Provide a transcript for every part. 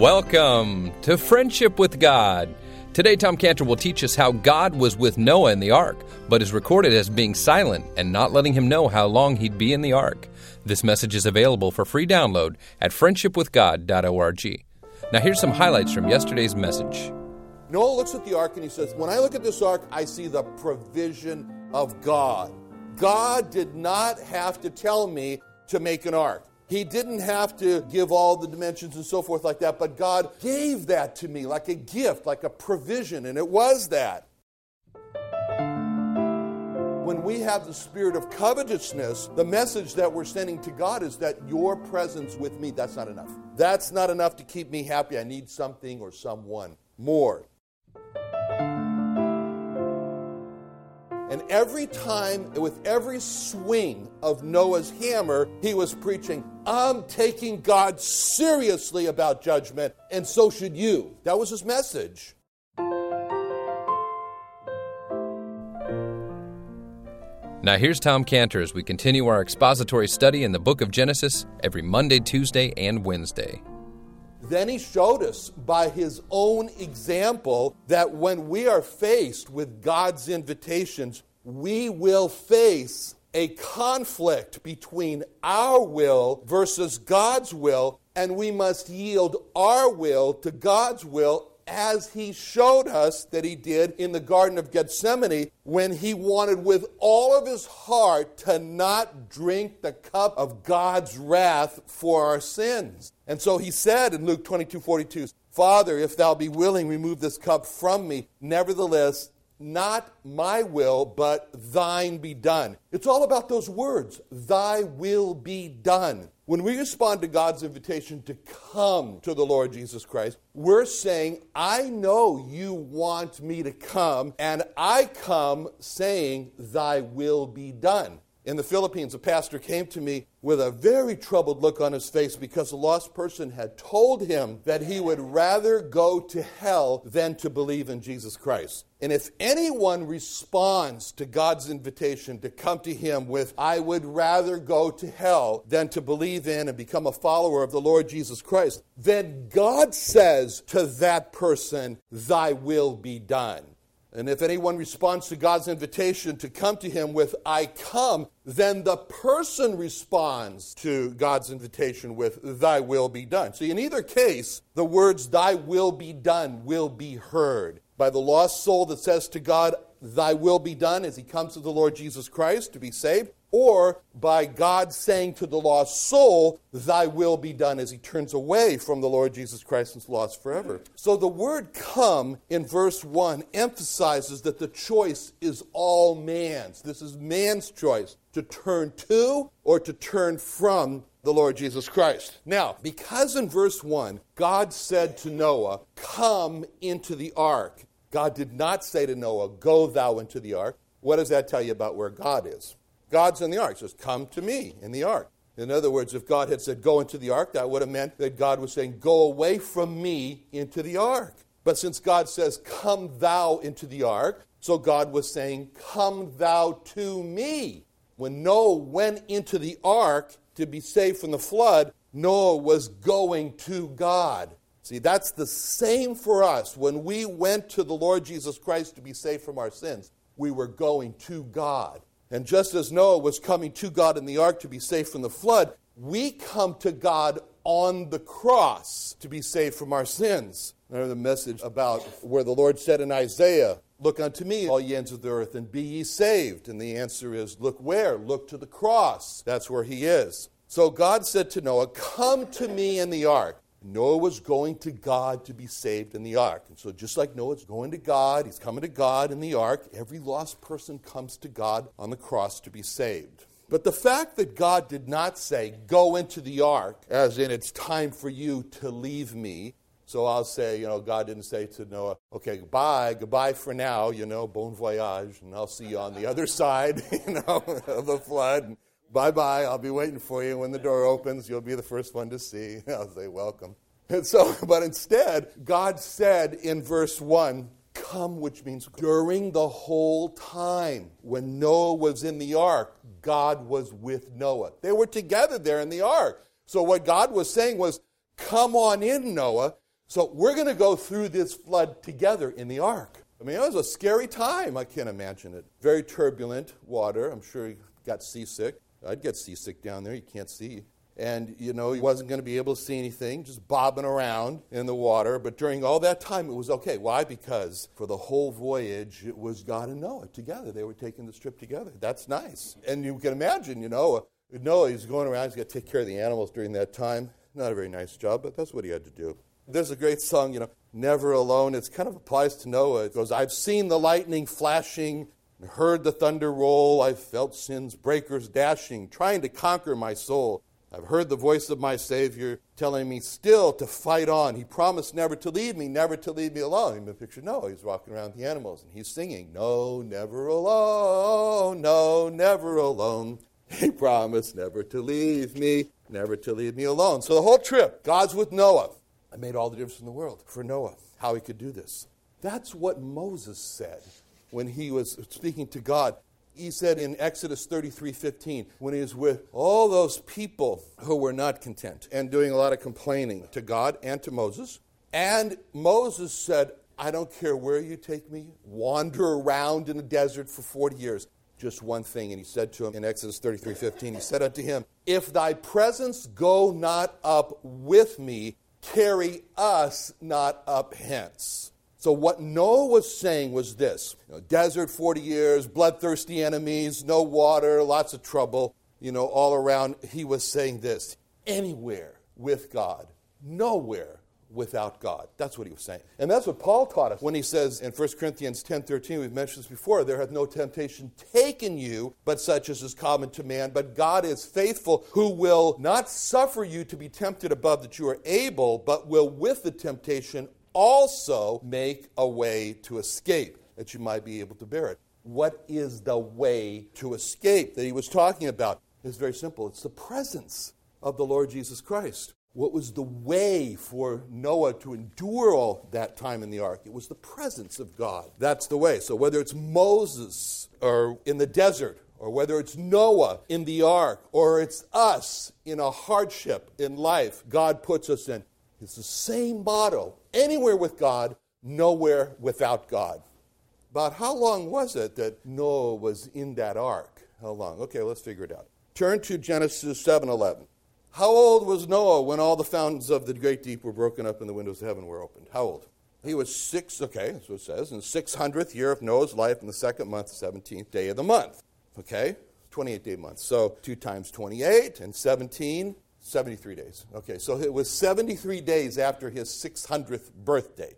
Welcome to Friendship with God. Today, Tom Cantor will teach us how God was with Noah in the ark, but is recorded as being silent and not letting him know how long he'd be in the ark. This message is available for free download at friendshipwithgod.org. Now, here's some highlights from yesterday's message. Noah looks at the ark and he says, When I look at this ark, I see the provision of God. God did not have to tell me to make an ark. He didn't have to give all the dimensions and so forth like that, but God gave that to me like a gift, like a provision, and it was that. When we have the spirit of covetousness, the message that we're sending to God is that your presence with me, that's not enough. That's not enough to keep me happy. I need something or someone more. And every time, with every swing of Noah's hammer, he was preaching, I'm taking God seriously about judgment, and so should you. That was his message. Now, here's Tom Cantor as we continue our expository study in the book of Genesis every Monday, Tuesday, and Wednesday. Then he showed us by his own example that when we are faced with God's invitations, we will face a conflict between our will versus God's will, and we must yield our will to God's will as he showed us that he did in the Garden of Gethsemane when he wanted with all of his heart to not drink the cup of God's wrath for our sins. And so he said in Luke 22 42, Father, if thou be willing, remove this cup from me. Nevertheless, not my will, but thine be done. It's all about those words, thy will be done. When we respond to God's invitation to come to the Lord Jesus Christ, we're saying, I know you want me to come, and I come saying, Thy will be done. In the Philippines, a pastor came to me with a very troubled look on his face because a lost person had told him that he would rather go to hell than to believe in Jesus Christ. And if anyone responds to God's invitation to come to him with, I would rather go to hell than to believe in and become a follower of the Lord Jesus Christ, then God says to that person, Thy will be done. And if anyone responds to God's invitation to come to him with, I come, then the person responds to God's invitation with, Thy will be done. See, in either case, the words, Thy will be done, will be heard by the lost soul that says to God, Thy will be done as he comes to the Lord Jesus Christ to be saved, or by God saying to the lost soul, Thy will be done, as he turns away from the Lord Jesus Christ and is lost forever. So the word come in verse 1 emphasizes that the choice is all man's. This is man's choice to turn to or to turn from the Lord Jesus Christ. Now, because in verse 1, God said to Noah, Come into the ark. God did not say to Noah, Go thou into the ark. What does that tell you about where God is? God's in the ark. He says, Come to me in the ark. In other words, if God had said, Go into the ark, that would have meant that God was saying, Go away from me into the ark. But since God says, Come thou into the ark, so God was saying, Come thou to me. When Noah went into the ark to be saved from the flood, Noah was going to God. See, that's the same for us. When we went to the Lord Jesus Christ to be saved from our sins, we were going to God. And just as Noah was coming to God in the ark to be saved from the flood, we come to God on the cross to be saved from our sins. Remember the message about where the Lord said in Isaiah, Look unto me, all ye ends of the earth, and be ye saved. And the answer is, Look where? Look to the cross. That's where he is. So God said to Noah, Come to me in the ark. Noah was going to God to be saved in the ark. And so, just like Noah's going to God, he's coming to God in the ark, every lost person comes to God on the cross to be saved. But the fact that God did not say, Go into the ark, as in it's time for you to leave me. So I'll say, you know, God didn't say to Noah, okay, goodbye, goodbye for now, you know, bon voyage, and I'll see you on the other side, you know, of the flood. Bye bye, I'll be waiting for you. When the door opens, you'll be the first one to see. I'll say, welcome. And so, but instead, God said in verse 1, come, which means during the whole time when Noah was in the ark, God was with Noah. They were together there in the ark. So what God was saying was, come on in, Noah. So we're going to go through this flood together in the ark. I mean, it was a scary time. I can't imagine it. Very turbulent water. I'm sure he got seasick. I'd get seasick down there. You can't see. And, you know, he wasn't going to be able to see anything, just bobbing around in the water. But during all that time, it was okay. Why? Because for the whole voyage, it was God and Noah together. They were taking this trip together. That's nice. And you can imagine, you know, uh, Noah, he's going around, he's got to take care of the animals during that time. Not a very nice job, but that's what he had to do. There's a great song, you know, Never Alone. It kind of applies to Noah. It goes, I've seen the lightning flashing, heard the thunder roll. I've felt sin's breakers dashing, trying to conquer my soul. I've heard the voice of my Savior telling me still to fight on. He promised never to leave me, never to leave me alone. You can picture Noah. He's walking around the animals and he's singing, No, never alone, no, never alone. He promised never to leave me, never to leave me alone. So the whole trip, God's with Noah. I made all the difference in the world for Noah, how he could do this. That's what Moses said when he was speaking to God. He said in Exodus 33 15, when he was with all those people who were not content and doing a lot of complaining to God and to Moses. And Moses said, I don't care where you take me, wander around in the desert for 40 years. Just one thing. And he said to him in Exodus 33 15, he said unto him, If thy presence go not up with me, carry us not up hence. So, what Noah was saying was this you know, desert 40 years, bloodthirsty enemies, no water, lots of trouble, you know, all around. He was saying this anywhere with God, nowhere without God. That's what he was saying. And that's what Paul taught us when he says in 1 Corinthians 10 13, we've mentioned this before, there hath no temptation taken you, but such as is common to man. But God is faithful, who will not suffer you to be tempted above that you are able, but will with the temptation also make a way to escape, that you might be able to bear it. What is the way to escape that he was talking about? It's very simple it's the presence of the Lord Jesus Christ. What was the way for Noah to endure all that time in the ark? It was the presence of God. That's the way. So whether it's Moses or in the desert, or whether it's Noah in the ark, or it's us in a hardship in life God puts us in, it's the same motto anywhere with God, nowhere without God. About how long was it that Noah was in that ark? How long? Okay, let's figure it out. Turn to Genesis 7:11. How old was Noah when all the fountains of the great deep were broken up and the windows of heaven were opened? How old? He was six, okay, that's what it says, in the 600th year of Noah's life in the second month, 17th day of the month. Okay? 28 day month. So 2 times 28 and 17, 73 days. Okay, so it was 73 days after his 600th birthday.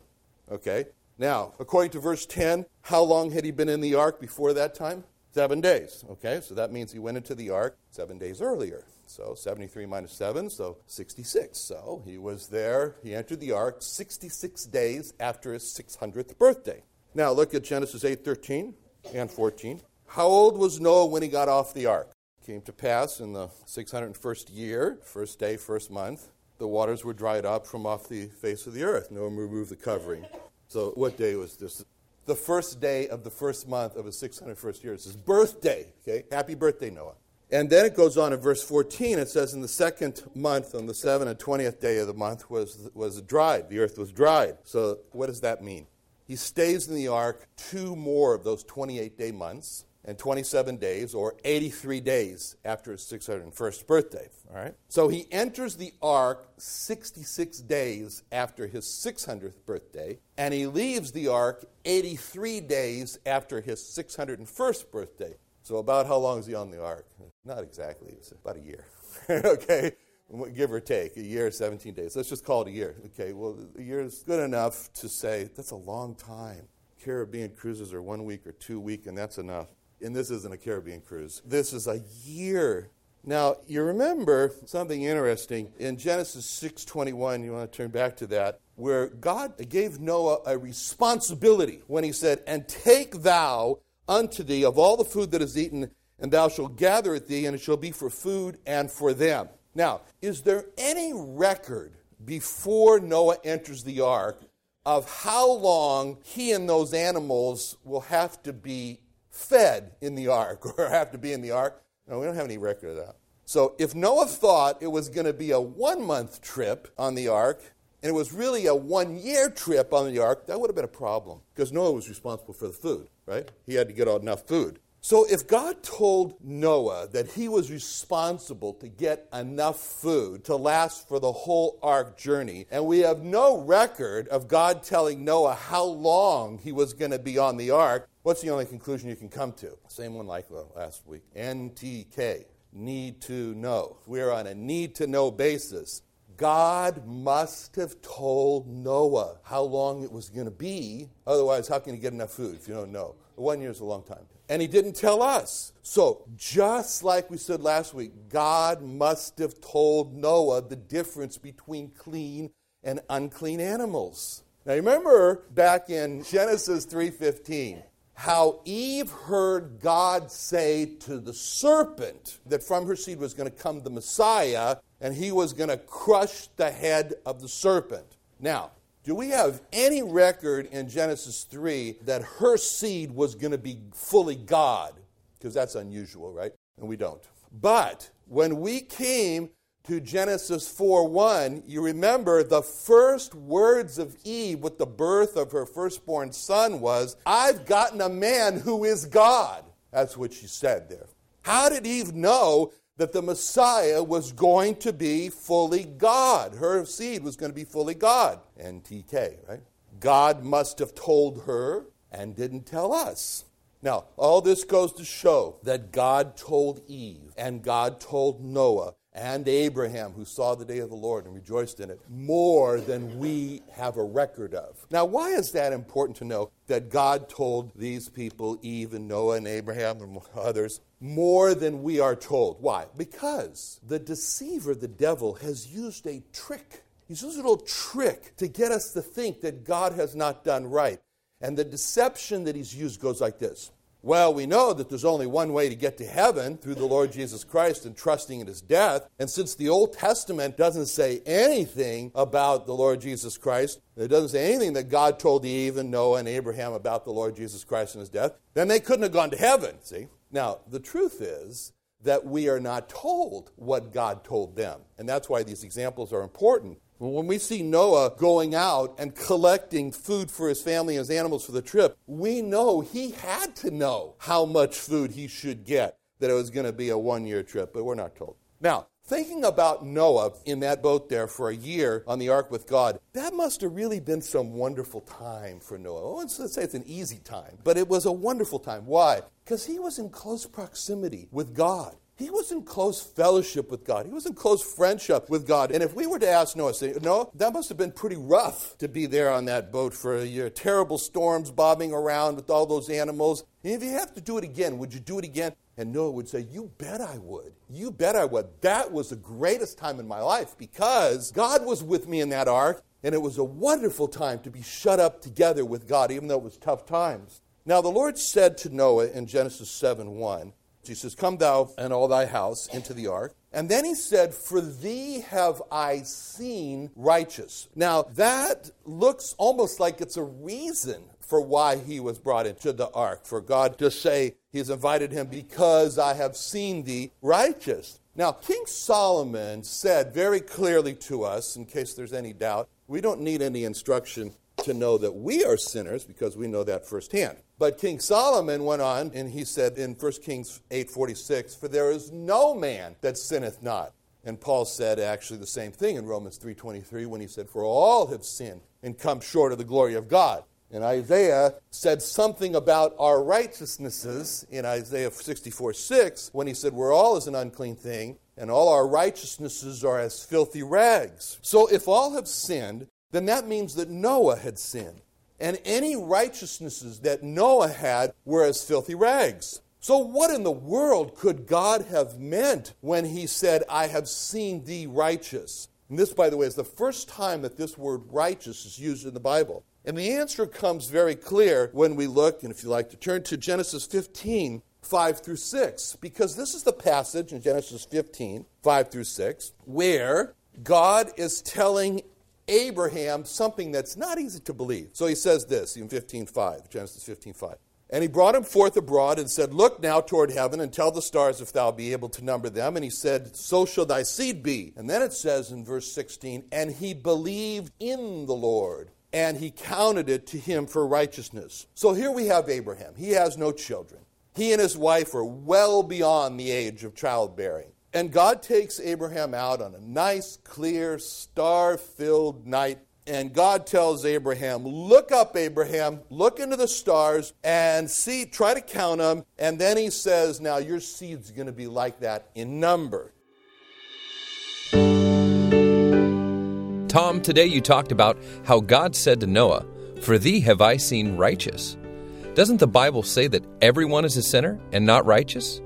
Okay? Now, according to verse 10, how long had he been in the ark before that time? Seven days. Okay, so that means he went into the ark seven days earlier. So 73 minus 7, so 66. So he was there, he entered the ark 66 days after his 600th birthday. Now look at Genesis 8 13 and 14. How old was Noah when he got off the ark? Came to pass in the 601st year, first day, first month, the waters were dried up from off the face of the earth. Noah removed the covering. So what day was this? the first day of the first month of his 601st year. It's his birthday. Okay? Happy birthday, Noah. And then it goes on in verse 14. It says, In the second month, on the 7th and 20th day of the month, was, was dried. The earth was dried. So, what does that mean? He stays in the ark two more of those 28 day months and 27 days, or 83 days after his 601st birthday. All right? So he enters the ark 66 days after his 600th birthday, and he leaves the ark 83 days after his 601st birthday. So, about how long is he on the ark? Not exactly, it's about a year. okay? Give or take, a year, 17 days. Let's just call it a year. Okay, well, a year is good enough to say that's a long time. Caribbean cruises are one week or two week, and that's enough and this isn't a Caribbean cruise. This is a year. Now, you remember something interesting in Genesis 6:21, you want to turn back to that, where God gave Noah a responsibility when he said, "And take thou unto thee of all the food that is eaten, and thou shalt gather it thee, and it shall be for food and for them." Now, is there any record before Noah enters the ark of how long he and those animals will have to be fed in the ark or have to be in the ark. No, we don't have any record of that. So if Noah thought it was going to be a one month trip on the ark, and it was really a one year trip on the ark, that would have been a problem because Noah was responsible for the food, right? He had to get enough food. So if God told Noah that he was responsible to get enough food to last for the whole ark journey, and we have no record of God telling Noah how long he was going to be on the ark, what's the only conclusion you can come to? Same one like last week. NTK, need to know. We're on a need to know basis. God must have told Noah how long it was going to be. Otherwise, how can you get enough food if you don't know? One year is a long time and he didn't tell us. So, just like we said last week, God must have told Noah the difference between clean and unclean animals. Now, remember back in Genesis 3:15, how Eve heard God say to the serpent that from her seed was going to come the Messiah and he was going to crush the head of the serpent. Now, do we have any record in Genesis 3 that her seed was going to be fully God? Because that's unusual, right? And we don't. But when we came to Genesis 4 1, you remember the first words of Eve with the birth of her firstborn son was, I've gotten a man who is God. That's what she said there. How did Eve know that the Messiah was going to be fully God. Her seed was going to be fully God. NTK, right? God must have told her and didn't tell us. Now, all this goes to show that God told Eve and God told Noah and Abraham, who saw the day of the Lord and rejoiced in it, more than we have a record of. Now, why is that important to know that God told these people, Eve and Noah and Abraham and others, more than we are told? Why? Because the deceiver, the devil, has used a trick. He's used a little trick to get us to think that God has not done right. And the deception that he's used goes like this well, we know that there's only one way to get to heaven through the Lord Jesus Christ and trusting in his death. And since the Old Testament doesn't say anything about the Lord Jesus Christ, it doesn't say anything that God told Eve and Noah and Abraham about the Lord Jesus Christ and his death, then they couldn't have gone to heaven, see? Now, the truth is that we are not told what God told them. And that's why these examples are important. When we see Noah going out and collecting food for his family and his animals for the trip, we know he had to know how much food he should get, that it was going to be a one year trip, but we're not told. Now, thinking about Noah in that boat there for a year on the ark with God, that must have really been some wonderful time for Noah. let's, let's say it's an easy time, but it was a wonderful time. Why? Because he was in close proximity with God. He was in close fellowship with God. He was in close friendship with God. And if we were to ask Noah, say, no, that must have been pretty rough to be there on that boat for a year. Terrible storms bobbing around with all those animals. And if you have to do it again, would you do it again? And Noah would say, You bet I would. You bet I would. That was the greatest time in my life because God was with me in that ark, and it was a wonderful time to be shut up together with God, even though it was tough times. Now, the Lord said to Noah in Genesis 7 1, he says, Come thou and all thy house into the ark. And then he said, For thee have I seen righteous. Now, that looks almost like it's a reason for why he was brought into the ark, for God to say, He has invited him because I have seen thee righteous. Now, King Solomon said very clearly to us, in case there's any doubt, we don't need any instruction to know that we are sinners because we know that firsthand. But King Solomon went on and he said in 1 Kings 8:46, "For there is no man that sinneth not." And Paul said actually the same thing in Romans 3:23 when he said, "For all have sinned and come short of the glory of God." And Isaiah said something about our righteousnesses in Isaiah 64 6 when he said, We're all as an unclean thing, and all our righteousnesses are as filthy rags. So if all have sinned, then that means that Noah had sinned. And any righteousnesses that Noah had were as filthy rags. So, what in the world could God have meant when he said, I have seen thee righteous? And this, by the way, is the first time that this word righteous is used in the Bible. And the answer comes very clear when we look, and if you like to turn to Genesis 15, 5 through 6, because this is the passage in Genesis 15, 5 through 6, where God is telling Abraham something that's not easy to believe. So he says this in 15:5, Genesis 15:5. And he brought him forth abroad and said, Look now toward heaven and tell the stars if thou be able to number them. And he said, So shall thy seed be. And then it says in verse 16, And he believed in the Lord, and he counted it to him for righteousness. So here we have Abraham. He has no children. He and his wife are well beyond the age of childbearing. And God takes Abraham out on a nice, clear, star filled night and God tells Abraham, Look up, Abraham, look into the stars and see, try to count them. And then he says, Now your seed's going to be like that in number. Tom, today you talked about how God said to Noah, For thee have I seen righteous. Doesn't the Bible say that everyone is a sinner and not righteous?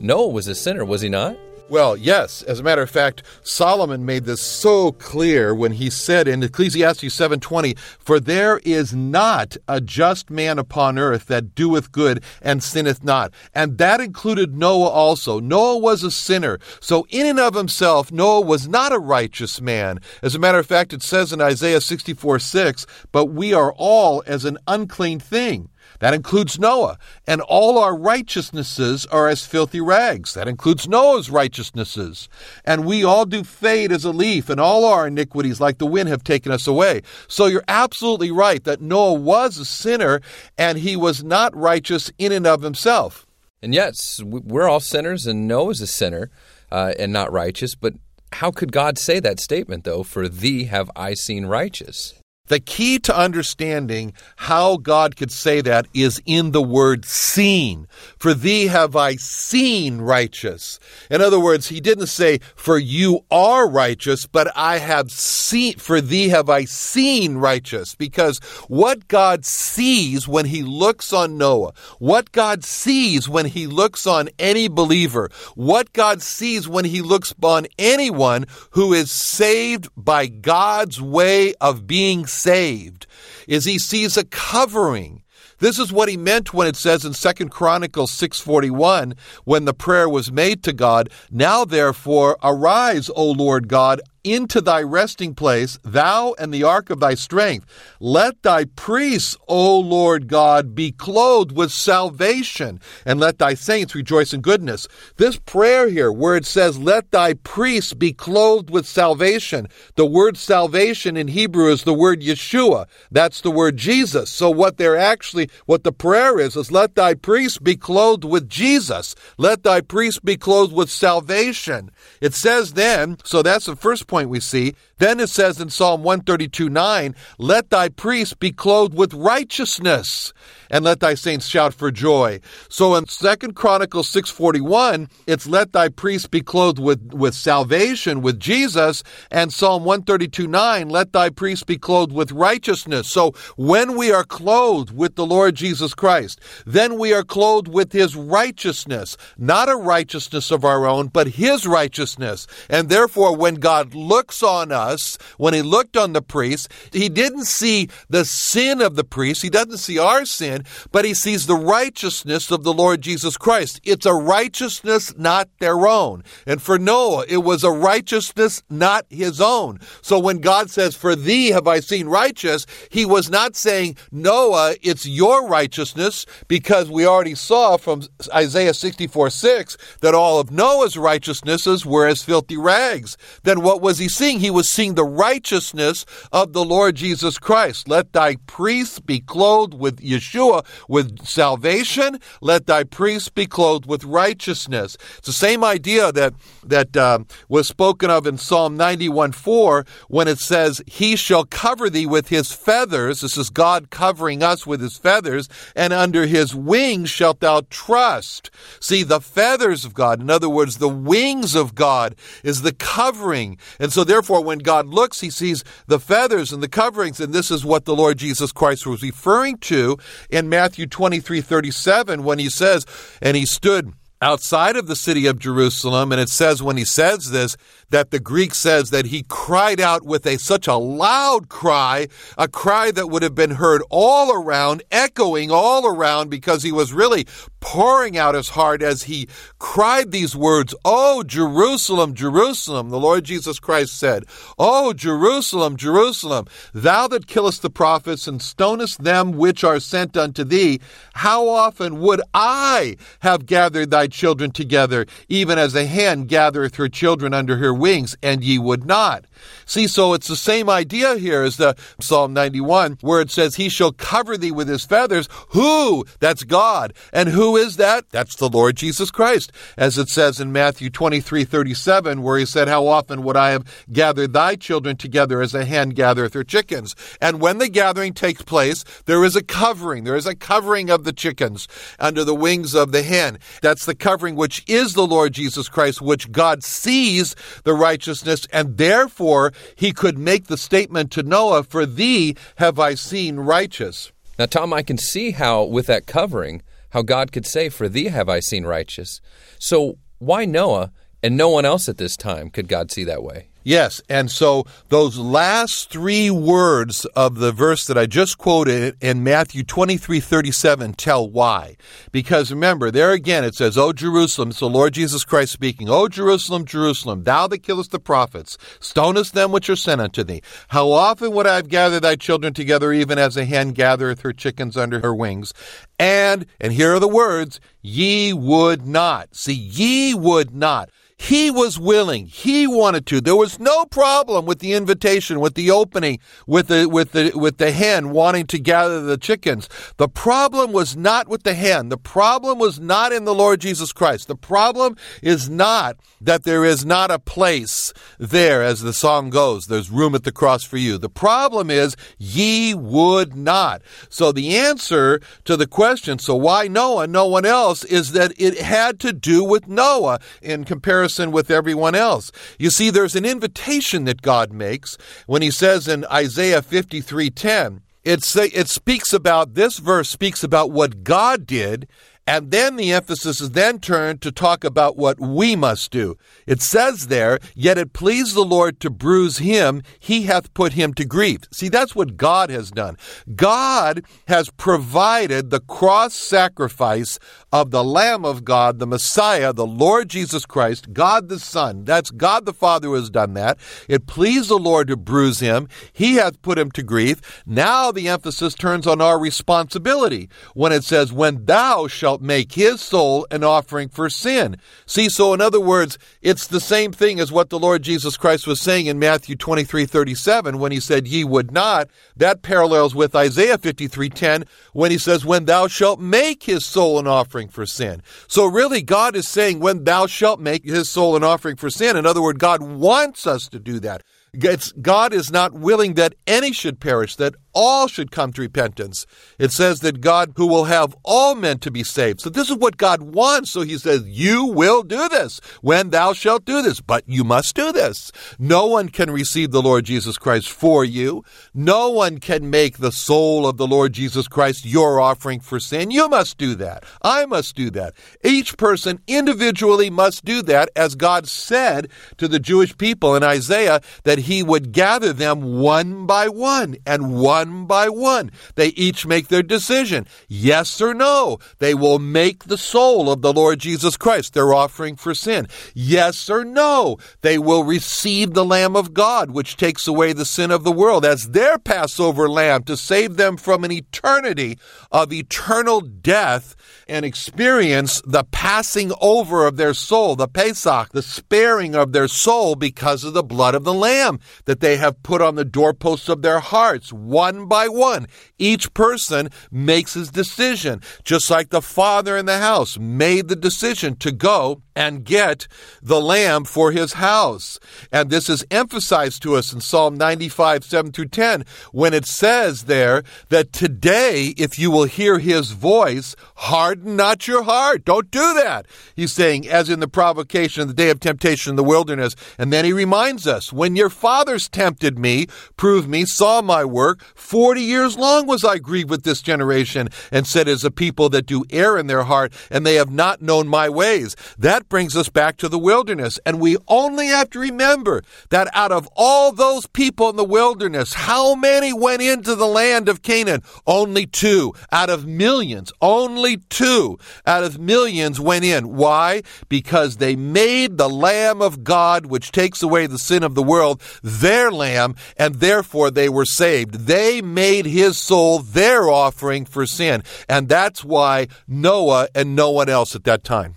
Noah was a sinner, was he not? Well, yes. As a matter of fact, Solomon made this so clear when he said in Ecclesiastes 7:20, "For there is not a just man upon earth that doeth good and sinneth not." And that included Noah also. Noah was a sinner. So in and of himself, Noah was not a righteous man. As a matter of fact, it says in Isaiah 64:6, "But we are all as an unclean thing." That includes Noah. And all our righteousnesses are as filthy rags. That includes Noah's righteousnesses. And we all do fade as a leaf, and all our iniquities, like the wind, have taken us away. So you're absolutely right that Noah was a sinner, and he was not righteous in and of himself. And yes, we're all sinners, and Noah's a sinner uh, and not righteous. But how could God say that statement, though? For thee have I seen righteous. The key to understanding how God could say that is in the word seen. For thee have I seen righteous. In other words, he didn't say, for you are righteous, but I have seen, for thee have I seen righteous. Because what God sees when he looks on Noah, what God sees when he looks on any believer, what God sees when he looks on anyone who is saved by God's way of being saved is he sees a covering. This is what he meant when it says in 2 Chronicles 6:41 when the prayer was made to God, "Now therefore arise, O Lord God, into thy resting place, thou and the ark of thy strength. Let thy priests, O Lord God, be clothed with salvation, and let thy saints rejoice in goodness. This prayer here, where it says, Let thy priests be clothed with salvation, the word salvation in Hebrew is the word Yeshua. That's the word Jesus. So what they're actually, what the prayer is, is let thy priests be clothed with Jesus. Let thy priests be clothed with salvation. It says then, so that's the first point we see. Then it says in Psalm 132 9, Let thy priests be clothed with righteousness, and let thy saints shout for joy. So in Second Chronicles 641, it's let thy priests be clothed with, with salvation, with Jesus, and Psalm 132 9, let thy priests be clothed with righteousness. So when we are clothed with the Lord Jesus Christ, then we are clothed with his righteousness, not a righteousness of our own, but his righteousness. And therefore, when God looks on us, when he looked on the priests, he didn't see the sin of the priests, he doesn't see our sin, but he sees the righteousness of the Lord Jesus Christ. It's a righteousness not their own. And for Noah, it was a righteousness not his own. So when God says, For thee have I seen righteous, he was not saying, Noah, it's your righteousness, because we already saw from Isaiah 64 6 that all of Noah's righteousnesses were as filthy rags. Then what was he seeing? He was the righteousness of the Lord Jesus Christ. Let thy priests be clothed with Yeshua, with salvation. Let thy priests be clothed with righteousness. It's the same idea that, that uh, was spoken of in Psalm 91 4 when it says, He shall cover thee with his feathers. This is God covering us with his feathers, and under his wings shalt thou trust. See, the feathers of God, in other words, the wings of God, is the covering. And so, therefore, when God looks, he sees the feathers and the coverings, and this is what the Lord Jesus Christ was referring to in Matthew 23 37 when he says, And he stood outside of the city of Jerusalem. And it says when he says this, that the Greek says that he cried out with a such a loud cry, a cry that would have been heard all around, echoing all around, because he was really pouring out his heart as he cried these words, Oh, Jerusalem, Jerusalem, the Lord Jesus Christ said, Oh, Jerusalem, Jerusalem, thou that killest the prophets and stonest them which are sent unto thee, how often would I have gathered thy children together, even as a hen gathereth her children under her wings, and ye would not? See, so it's the same idea here as the Psalm 91, where it says, He shall cover thee with his feathers. Who? That's God. And who is that? That's the Lord Jesus Christ. As it says in Matthew 23 37, where he said, How often would I have gathered thy children together as a hen gathereth her chickens? And when the gathering takes place, there is a covering. There is a covering of the chickens under the wings of the hen. That's the covering which is the Lord Jesus Christ, which God sees the righteousness, and therefore he could make the statement to Noah, For thee have I seen righteous. Now, Tom, I can see how, with that covering, how God could say, For thee have I seen righteous. So, why Noah and no one else at this time could God see that way? Yes, and so those last three words of the verse that I just quoted in Matthew 23 37 tell why. Because remember, there again it says, O Jerusalem, it's the Lord Jesus Christ speaking, O Jerusalem, Jerusalem, thou that killest the prophets, stonest them which are sent unto thee. How often would I have gathered thy children together, even as a hen gathereth her chickens under her wings? And, and here are the words, ye would not. See, ye would not. He was willing. He wanted to. There was no problem with the invitation, with the opening, with the with the with the hen wanting to gather the chickens. The problem was not with the hen. The problem was not in the Lord Jesus Christ. The problem is not that there is not a place there as the song goes. There's room at the cross for you. The problem is ye would not. So the answer to the question, so why Noah, no one else, is that it had to do with Noah in comparison comparison with everyone else. You see, there's an invitation that God makes when he says in Isaiah 53:10, it, say, it speaks about, this verse speaks about what God did and then the emphasis is then turned to talk about what we must do. It says there, Yet it pleased the Lord to bruise him, he hath put him to grief. See, that's what God has done. God has provided the cross sacrifice of the Lamb of God, the Messiah, the Lord Jesus Christ, God the Son. That's God the Father who has done that. It pleased the Lord to bruise him, he hath put him to grief. Now the emphasis turns on our responsibility when it says, When thou shalt make his soul an offering for sin. See, so in other words, it's the same thing as what the Lord Jesus Christ was saying in Matthew 23 37 when he said, Ye would not. That parallels with Isaiah 53 10 when he says, When thou shalt make his soul an offering for sin. So really, God is saying, When thou shalt make his soul an offering for sin. In other words, God wants us to do that. It's, God is not willing that any should perish, that all should come to repentance. It says that God, who will have all men to be saved. So this is what God wants. So he says, You will do this when thou shalt do this, but you must do this. No one can receive the Lord Jesus Christ for you. No one can make the soul of the Lord Jesus Christ your offering for sin. You must do that. I must do that. Each person individually must do that, as God said to the Jewish people in Isaiah that he would gather them one by one and one by one. They each make their decision. Yes or no. They will make the soul of the Lord Jesus Christ their offering for sin. Yes or no. They will receive the Lamb of God, which takes away the sin of the world, as their Passover lamb to save them from an eternity of eternal death and experience the passing over of their soul, the Pesach, the sparing of their soul because of the blood of the Lamb that they have put on the doorposts of their hearts, one by one. Each person makes his decision, just like the father in the house made the decision to go and get the lamb for his house. And this is emphasized to us in Psalm 95, 7 through 10, when it says there that today, if you will hear his voice, harden not your heart. Don't do that. He's saying, as in the provocation of the day of temptation in the wilderness. And then he reminds us, when your fathers tempted me, proved me, saw my work, Forty years long was I grieved with this generation, and said, As a people that do err in their heart, and they have not known my ways. That brings us back to the wilderness, and we only have to remember that out of all those people in the wilderness, how many went into the land of Canaan? Only two. Out of millions, only two out of millions went in. Why? Because they made the Lamb of God, which takes away the sin of the world, their lamb, and therefore they were saved. They made his soul their offering for sin. And that's why Noah and no one else at that time.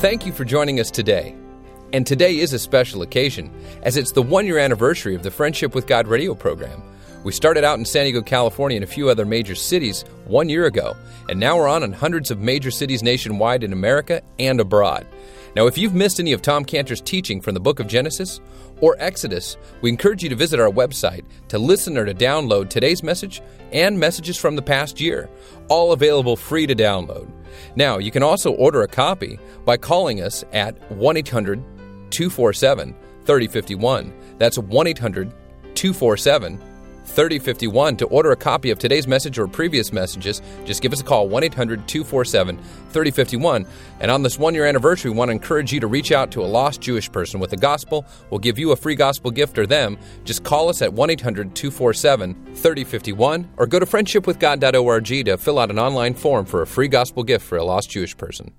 Thank you for joining us today. And today is a special occasion, as it's the one year anniversary of the Friendship with God radio program. We started out in San Diego, California, and a few other major cities one year ago, and now we're on in hundreds of major cities nationwide in America and abroad. Now, if you've missed any of Tom Cantor's teaching from the book of Genesis or Exodus, we encourage you to visit our website to listen or to download today's message and messages from the past year, all available free to download. Now, you can also order a copy by calling us at 1 800 247 3051. That's 1 800 247 3051. To order a copy of today's message or previous messages, just give us a call 1 800 247 3051. And on this one year anniversary, we want to encourage you to reach out to a lost Jewish person with the gospel. We'll give you a free gospel gift or them. Just call us at 1 800 247 3051 or go to friendshipwithgod.org to fill out an online form for a free gospel gift for a lost Jewish person.